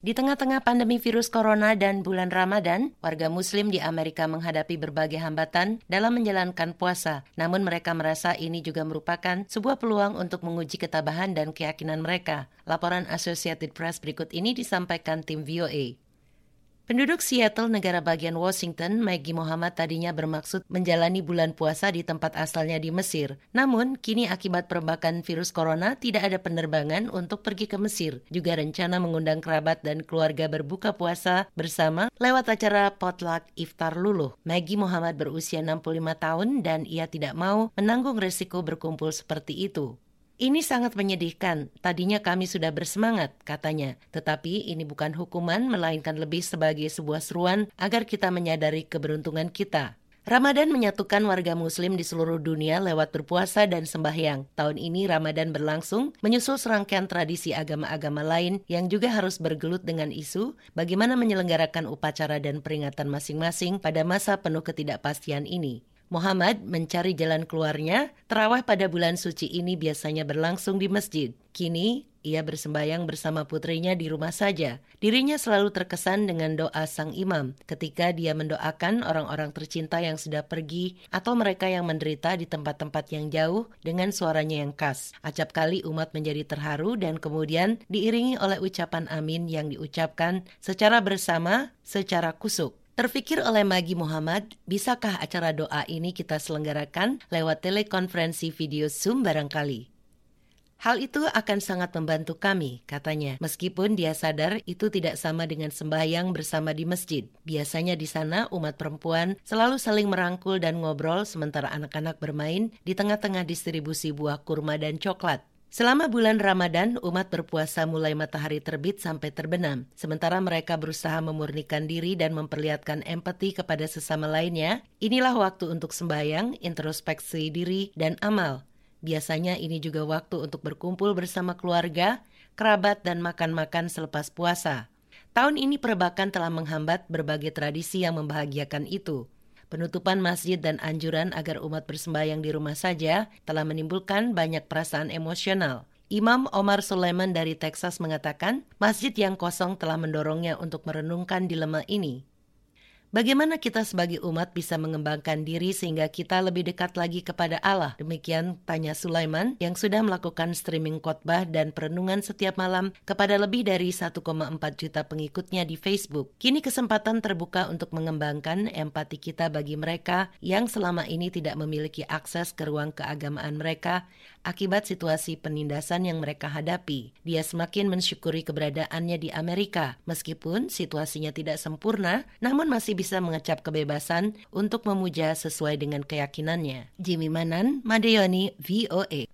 Di tengah-tengah pandemi virus corona dan bulan Ramadan, warga Muslim di Amerika menghadapi berbagai hambatan dalam menjalankan puasa. Namun, mereka merasa ini juga merupakan sebuah peluang untuk menguji ketabahan dan keyakinan mereka. Laporan Associated Press berikut ini disampaikan tim VOA. Penduduk Seattle, negara bagian Washington, Maggie Muhammad tadinya bermaksud menjalani bulan puasa di tempat asalnya di Mesir. Namun, kini akibat perbakan virus corona tidak ada penerbangan untuk pergi ke Mesir. Juga rencana mengundang kerabat dan keluarga berbuka puasa bersama lewat acara potluck iftar luluh. Maggie Muhammad berusia 65 tahun dan ia tidak mau menanggung resiko berkumpul seperti itu. Ini sangat menyedihkan. Tadinya kami sudah bersemangat, katanya. Tetapi ini bukan hukuman, melainkan lebih sebagai sebuah seruan agar kita menyadari keberuntungan kita. Ramadan menyatukan warga muslim di seluruh dunia lewat berpuasa dan sembahyang. Tahun ini Ramadan berlangsung menyusul serangkaian tradisi agama-agama lain yang juga harus bergelut dengan isu bagaimana menyelenggarakan upacara dan peringatan masing-masing pada masa penuh ketidakpastian ini. Muhammad mencari jalan keluarnya, terawih pada bulan suci ini biasanya berlangsung di masjid. Kini, ia bersembayang bersama putrinya di rumah saja. Dirinya selalu terkesan dengan doa sang imam ketika dia mendoakan orang-orang tercinta yang sudah pergi atau mereka yang menderita di tempat-tempat yang jauh dengan suaranya yang khas. Acap kali umat menjadi terharu dan kemudian diiringi oleh ucapan amin yang diucapkan secara bersama, secara kusuk. Terfikir oleh Magi Muhammad, bisakah acara doa ini kita selenggarakan lewat telekonferensi video Zoom barangkali? Hal itu akan sangat membantu kami, katanya. Meskipun dia sadar itu tidak sama dengan sembahyang bersama di masjid. Biasanya di sana umat perempuan selalu saling merangkul dan ngobrol sementara anak-anak bermain di tengah-tengah distribusi buah kurma dan coklat. Selama bulan Ramadan, umat berpuasa mulai matahari terbit sampai terbenam. Sementara mereka berusaha memurnikan diri dan memperlihatkan empati kepada sesama lainnya, inilah waktu untuk sembahyang, introspeksi diri, dan amal. Biasanya ini juga waktu untuk berkumpul bersama keluarga, kerabat, dan makan-makan selepas puasa. Tahun ini perbakan telah menghambat berbagai tradisi yang membahagiakan itu. Penutupan masjid dan anjuran agar umat bersembahyang di rumah saja telah menimbulkan banyak perasaan emosional. Imam Omar Sulaiman dari Texas mengatakan, masjid yang kosong telah mendorongnya untuk merenungkan dilema ini. Bagaimana kita sebagai umat bisa mengembangkan diri sehingga kita lebih dekat lagi kepada Allah? Demikian tanya Sulaiman yang sudah melakukan streaming khotbah dan perenungan setiap malam kepada lebih dari 1,4 juta pengikutnya di Facebook. Kini kesempatan terbuka untuk mengembangkan empati kita bagi mereka yang selama ini tidak memiliki akses ke ruang keagamaan mereka akibat situasi penindasan yang mereka hadapi. Dia semakin mensyukuri keberadaannya di Amerika meskipun situasinya tidak sempurna namun masih bisa mengecap kebebasan untuk memuja sesuai dengan keyakinannya. Jimmy Manan, Madeoni, VOA.